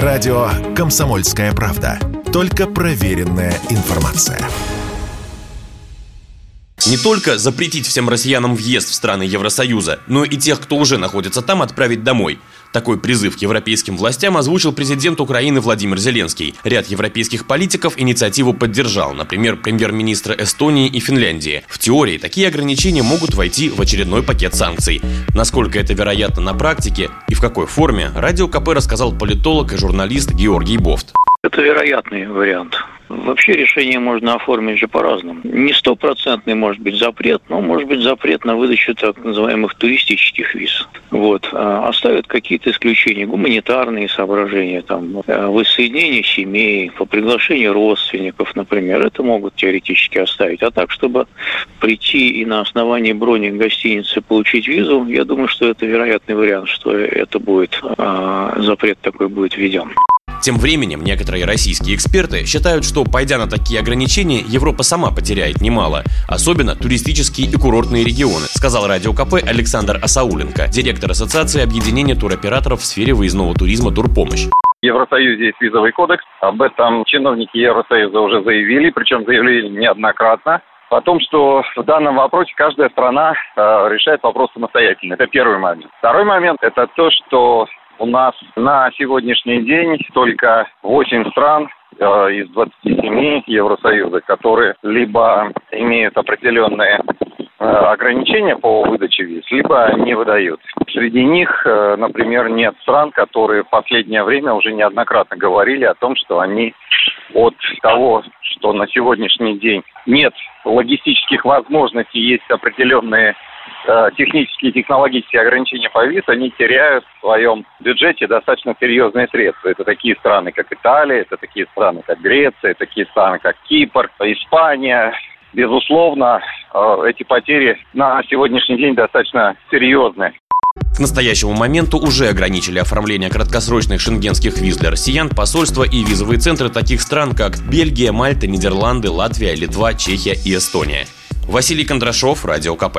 Радио «Комсомольская правда». Только проверенная информация. Не только запретить всем россиянам въезд в страны Евросоюза, но и тех, кто уже находится там, отправить домой. Такой призыв к европейским властям озвучил президент Украины Владимир Зеленский. Ряд европейских политиков инициативу поддержал, например, премьер-министры Эстонии и Финляндии. В теории такие ограничения могут войти в очередной пакет санкций. Насколько это вероятно на практике и в какой форме, Радио КП рассказал политолог и журналист Георгий Бофт. Это вероятный вариант. Вообще решение можно оформить же по-разному. Не стопроцентный может быть запрет, но может быть запрет на выдачу так называемых туристических виз. Вот. Оставят какие-то исключения, гуманитарные соображения, там, э, воссоединение семей, по приглашению родственников, например, это могут теоретически оставить. А так, чтобы прийти и на основании брони гостиницы получить визу, я думаю, что это вероятный вариант, что это будет, а, запрет такой будет введен. Тем временем некоторые российские эксперты считают, что пойдя на такие ограничения, Европа сама потеряет немало, особенно туристические и курортные регионы, сказал Радио КП Александр Асауленко, директор Ассоциации объединения туроператоров в сфере выездного туризма «Турпомощь». В Евросоюзе есть визовый кодекс. Об этом чиновники Евросоюза уже заявили, причем заявили неоднократно о том, что в данном вопросе каждая страна э, решает вопрос самостоятельно. Это первый момент. Второй момент – это то, что у нас на сегодняшний день только 8 стран э, из 27 Евросоюза, которые либо имеют определенные э, ограничения по выдаче виз, либо не выдают. Среди них, э, например, нет стран, которые в последнее время уже неоднократно говорили о том, что они от того, что на сегодняшний день нет логистических возможностей, есть определенные технические и технологические ограничения по виз, они теряют в своем бюджете достаточно серьезные средства. Это такие страны, как Италия, это такие страны, как Греция, такие страны, как Кипр, Испания. Безусловно, э, эти потери на сегодняшний день достаточно серьезные. К настоящему моменту уже ограничили оформление краткосрочных шенгенских виз для россиян посольства и визовые центры таких стран, как Бельгия, Мальта, Нидерланды, Латвия, Литва, Чехия и Эстония. Василий Кондрашов, Радио КП.